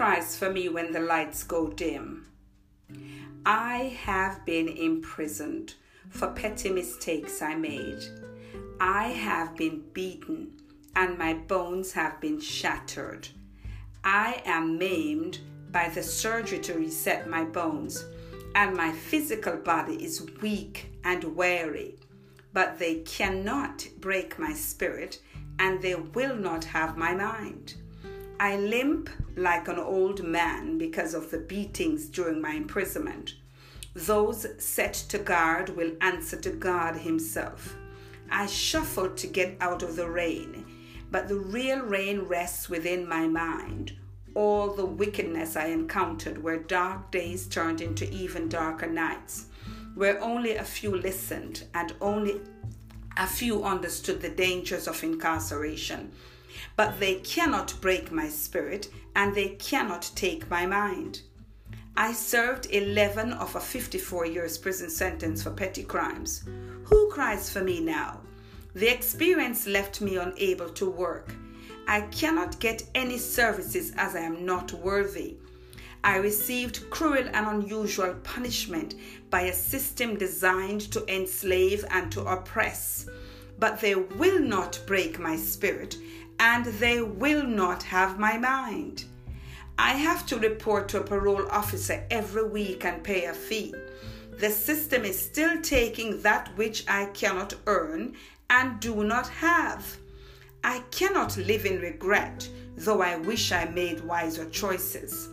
cries for me when the lights go dim? I have been imprisoned for petty mistakes I made. I have been beaten and my bones have been shattered. I am maimed by the surgery to reset my bones, and my physical body is weak and weary. But they cannot break my spirit, and they will not have my mind. I limp like an old man because of the beatings during my imprisonment. Those set to guard will answer to God Himself. I shuffle to get out of the rain, but the real rain rests within my mind. All the wickedness I encountered where dark days turned into even darker nights, where only a few listened and only a few understood the dangers of incarceration but they cannot break my spirit and they cannot take my mind. I served 11 of a 54 years prison sentence for petty crimes. Who cries for me now? The experience left me unable to work. I cannot get any services as I am not worthy. I received cruel and unusual punishment by a system designed to enslave and to oppress. But they will not break my spirit and they will not have my mind. I have to report to a parole officer every week and pay a fee. The system is still taking that which I cannot earn and do not have. I cannot live in regret, though I wish I made wiser choices.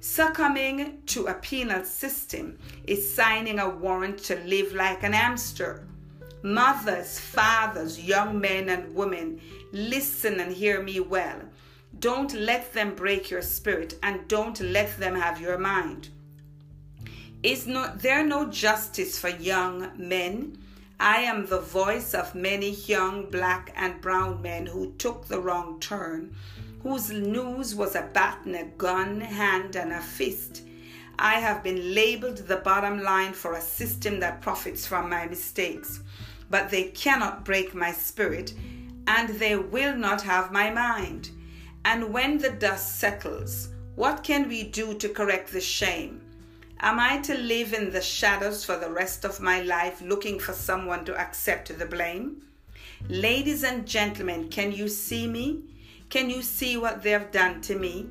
Succumbing to a penal system is signing a warrant to live like an hamster. Mothers, fathers, young men, and women, listen and hear me well. Don't let them break your spirit and don't let them have your mind. Is there no justice for young men? I am the voice of many young black and brown men who took the wrong turn, whose news was a bat and a gun, hand and a fist. I have been labeled the bottom line for a system that profits from my mistakes but they cannot break my spirit, and they will not have my mind. And when the dust settles, what can we do to correct the shame? Am I to live in the shadows for the rest of my life looking for someone to accept the blame? Ladies and gentlemen, can you see me? Can you see what they have done to me?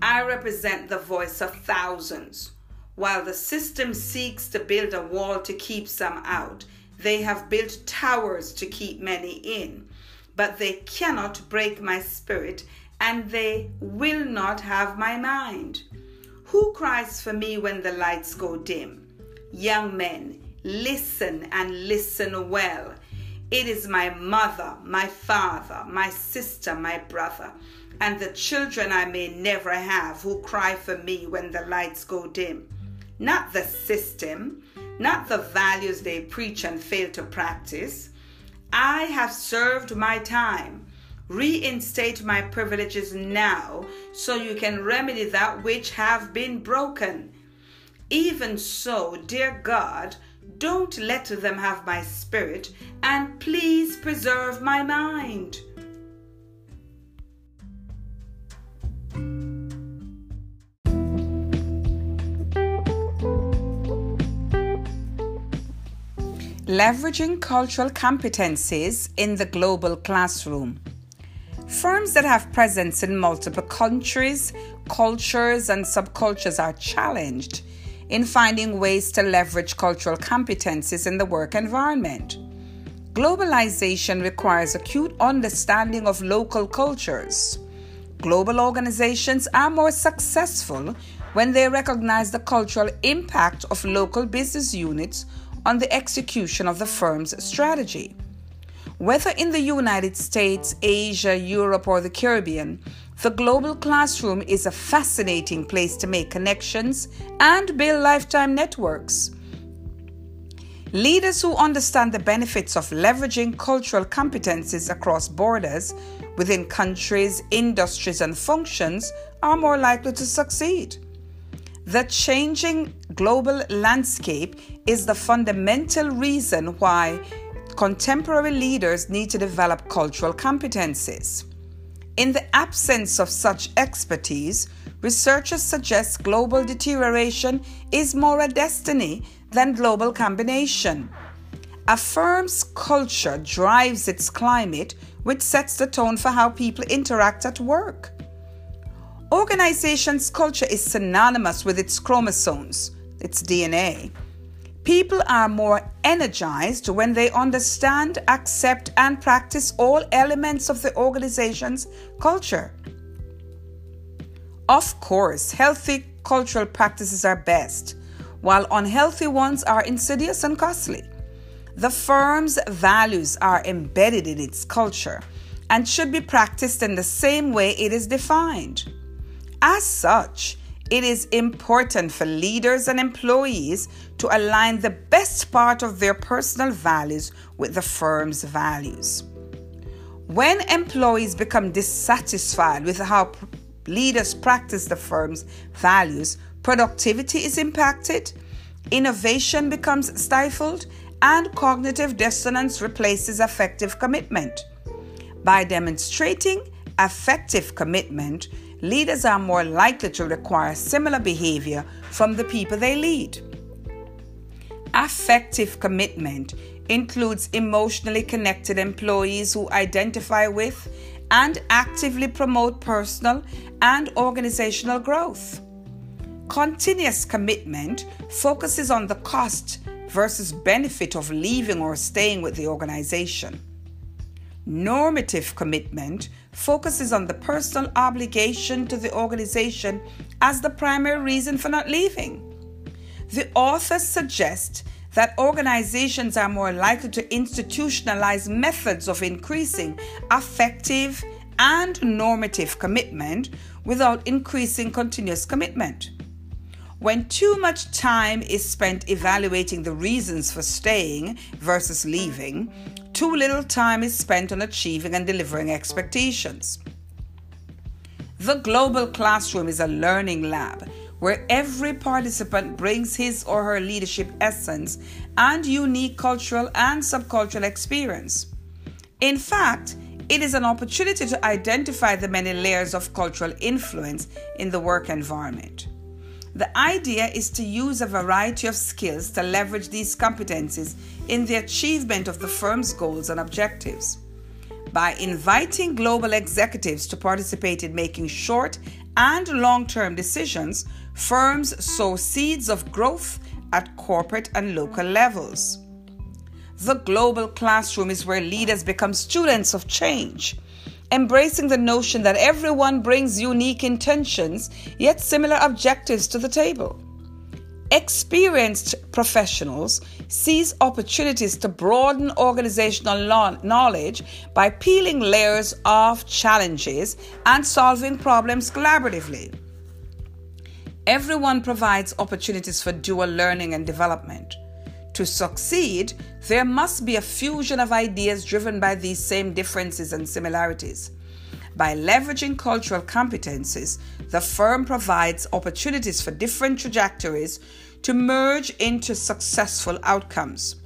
I represent the voice of thousands. While the system seeks to build a wall to keep some out, they have built towers to keep many in, but they cannot break my spirit, and they will not have my mind. Who cries for me when the lights go dim? Young men, listen and listen well. It is my mother, my father, my sister, my brother, and the children I may never have who cry for me when the lights go dim. Not the system, not the values they preach and fail to practice. I have served my time. Reinstate my privileges now so you can remedy that which have been broken. Even so, dear God, don't let them have my spirit, and please preserve my mind. Leveraging cultural competencies in the global classroom. Firms that have presence in multiple countries, cultures, and subcultures are challenged in finding ways to leverage cultural competencies in the work environment. Globalization requires acute understanding of local cultures. Global organizations are more successful when they recognize the cultural impact of local business units on the execution of the firm's strategy. Whether in the United States, Asia, Europe, or the Caribbean, the global classroom is a fascinating place to make connections and build lifetime networks. Leaders who understand the benefits of leveraging cultural competencies across borders within countries, industries, and functions are more likely to succeed. The changing global landscape is the fundamental reason why contemporary leaders need to develop cultural competencies. In the absence of such expertise, researchers suggest global deterioration is more a destiny than global combination. A firm's culture drives its climate, which sets the tone for how people interact at work. Organization's culture is synonymous with its chromosomes, its DNA. People are more energized when they understand, accept, and practice all elements of the organization's culture. Of course, healthy cultural practices are best, while unhealthy ones are insidious and costly. The firm's values are embedded in its culture and should be practiced in the same way it is defined. As such, it is important for leaders and employees to align the best part of their personal values with the firm's values. When employees become dissatisfied with how leaders practice the firm's values, productivity is impacted, innovation becomes stifled, and cognitive dissonance replaces affective commitment. By demonstrating affective commitment, leaders are more likely to require similar behavior from the people they lead. Affective commitment includes emotionally connected employees who identify with and actively promote personal and organizational growth. Continuous commitment focuses on the cost versus benefit of leaving or staying with the organization. Normative commitment focuses on the personal obligation to the organization as the primary reason for not leaving. The authors suggest that organizations are more likely to institutionalize methods of increasing affective and normative commitment without increasing continuous commitment. When too much time is spent evaluating the reasons for staying versus leaving, too little time is spent on achieving and delivering expectations. The global classroom is a learning lab where every participant brings his or her leadership essence and unique cultural and subcultural experience. In fact, it is an opportunity to identify the many layers of cultural influence in the work environment. The idea is to use a variety of skills to leverage these competencies in the achievement of the firm's goals and objectives. By inviting global executives to participate in making short and long term decisions, firms sow seeds of growth at corporate and local levels. The global classroom is where leaders become students of change embracing the notion that everyone brings unique intentions yet similar objectives to the table. Experienced professionals seize opportunities to broaden organizational knowledge by peeling layers of challenges and solving problems collaboratively. Everyone provides opportunities for dual learning and development. To succeed, there must be a fusion of ideas driven by these same differences and similarities. By leveraging cultural competencies, the firm provides opportunities for different trajectories to merge into successful outcomes.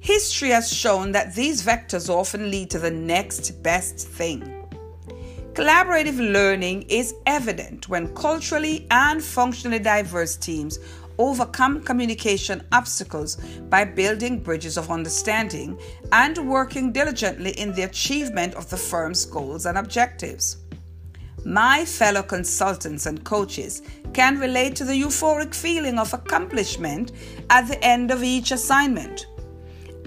History has shown that these vectors often lead to the next best thing. Collaborative learning is evident when culturally and functionally diverse teams overcome communication obstacles by building bridges of understanding and working diligently in the achievement of the firm's goals and objectives. My fellow consultants and coaches can relate to the euphoric feeling of accomplishment at the end of each assignment.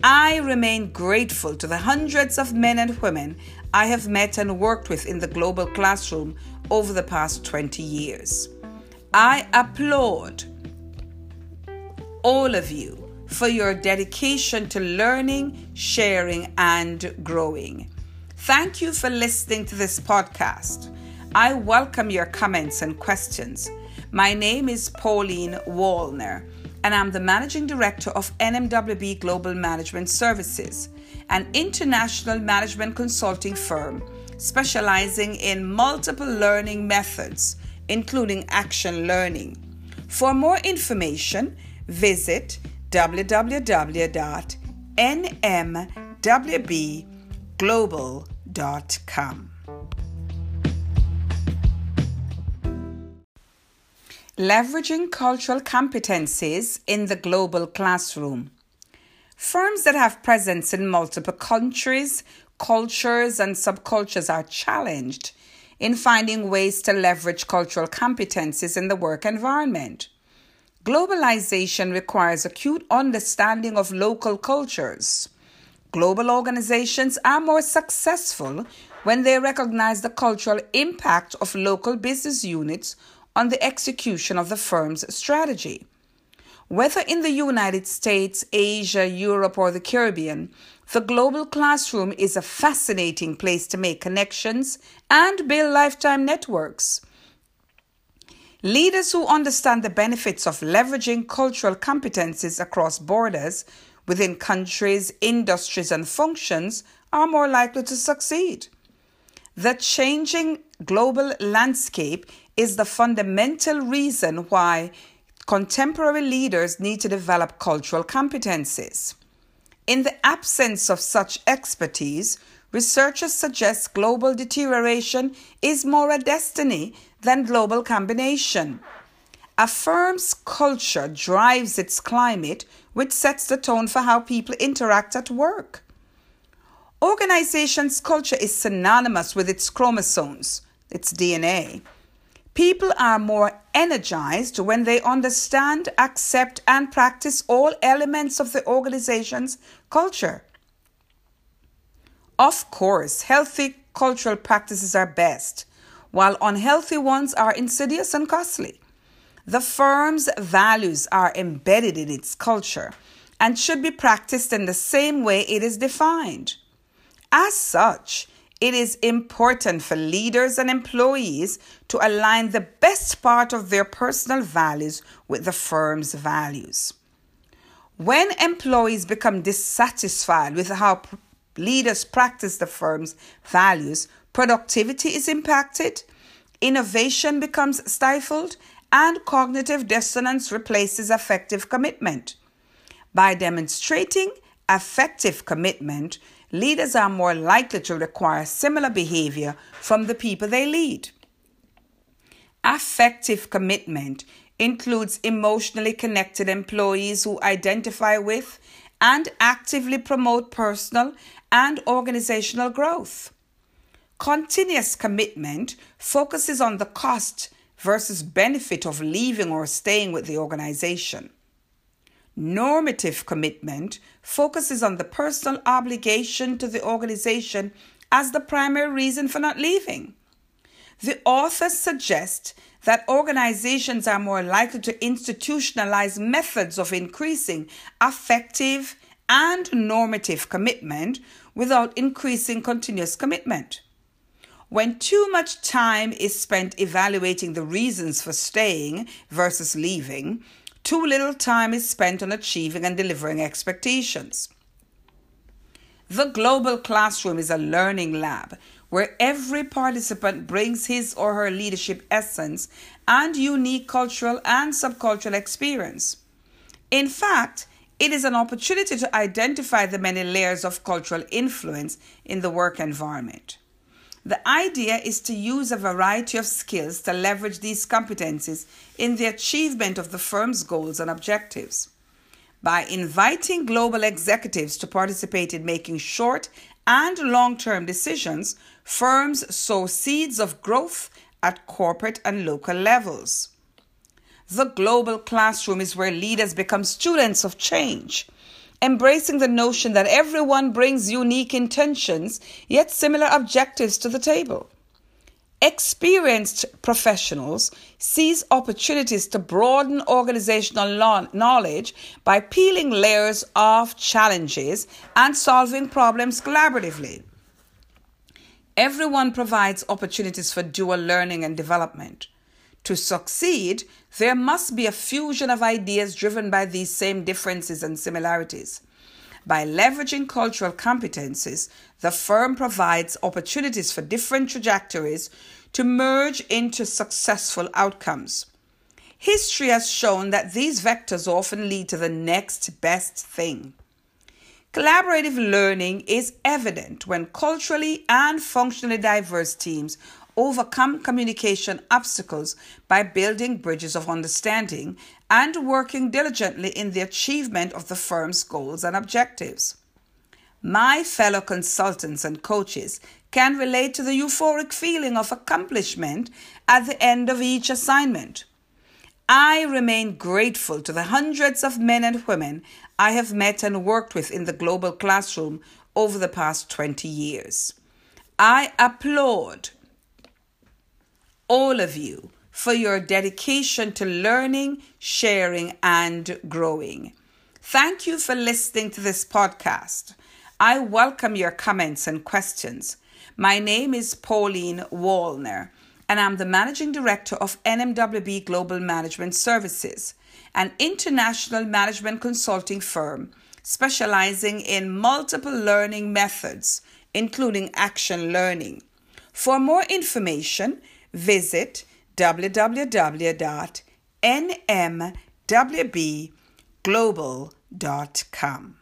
I remain grateful to the hundreds of men and women I have met and worked with in the global classroom over the past 20 years. I applaud all of you for your dedication to learning, sharing, and growing. Thank you for listening to this podcast. I welcome your comments and questions. My name is Pauline Wallner, and I'm the Managing Director of NMWB Global Management Services, an international management consulting firm specializing in multiple learning methods, including action learning. For more information, visit www.nmwbglobal.com. Leveraging cultural competencies in the global classroom. Firms that have presence in multiple countries, cultures, and subcultures are challenged in finding ways to leverage cultural competencies in the work environment. Globalization requires acute understanding of local cultures. Global organizations are more successful when they recognize the cultural impact of local business units on the execution of the firm's strategy. Whether in the United States, Asia, Europe, or the Caribbean, the global classroom is a fascinating place to make connections and build lifetime networks. Leaders who understand the benefits of leveraging cultural competencies across borders within countries, industries, and functions are more likely to succeed. The changing global landscape is the fundamental reason why contemporary leaders need to develop cultural competencies. In the absence of such expertise, researchers suggest global deterioration is more a destiny than global combination. A firm's culture drives its climate, which sets the tone for how people interact at work. Organization's culture is synonymous with its chromosomes, its DNA. People are more energized when they understand, accept, and practice all elements of the organization's culture. Of course, healthy cultural practices are best, while unhealthy ones are insidious and costly. The firm's values are embedded in its culture and should be practiced in the same way it is defined. As such, it is important for leaders and employees to align the best part of their personal values with the firm's values. When employees become dissatisfied with how leaders practice the firm's values, productivity is impacted, innovation becomes stifled, and cognitive dissonance replaces affective commitment. By demonstrating affective commitment, leaders are more likely to require similar behavior from the people they lead. Affective commitment includes emotionally connected employees who identify with and actively promote personal and organizational growth. Continuous commitment focuses on the cost versus benefit of leaving or staying with the organization. Normative commitment focuses on the personal obligation to the organization as the primary reason for not leaving. The authors suggest that organizations are more likely to institutionalize methods of increasing affective and normative commitment without increasing continuous commitment. When too much time is spent evaluating the reasons for staying versus leaving, too little time is spent on achieving and delivering expectations. The global classroom is a learning lab where every participant brings his or her leadership essence and unique cultural and subcultural experience. In fact, it is an opportunity to identify the many layers of cultural influence in the work environment. The idea is to use a variety of skills to leverage these competencies in the achievement of the firm's goals and objectives. By inviting global executives to participate in making short and long term decisions, firms sow seeds of growth at corporate and local levels. The global classroom is where leaders become students of change embracing the notion that everyone brings unique intentions yet similar objectives to the table. Experienced professionals seize opportunities to broaden organizational knowledge by peeling layers of challenges and solving problems collaboratively. Everyone provides opportunities for dual learning and development. To succeed, there must be a fusion of ideas driven by these same differences and similarities. By leveraging cultural competencies, the firm provides opportunities for different trajectories to merge into successful outcomes. History has shown that these vectors often lead to the next best thing. Collaborative learning is evident when culturally and functionally diverse teams overcome communication obstacles by building bridges of understanding and working diligently in the achievement of the firm's goals and objectives. My fellow consultants and coaches can relate to the euphoric feeling of accomplishment at the end of each assignment. I remain grateful to the hundreds of men and women I have met and worked with in the global classroom over the past 20 years. I applaud all of you for your dedication to learning, sharing, and growing. Thank you for listening to this podcast. I welcome your comments and questions. My name is Pauline Wallner, and I'm the Managing Director of NMWB Global Management Services, an international management consulting firm specializing in multiple learning methods, including action learning. For more information, visit www.nmwbglobal.com.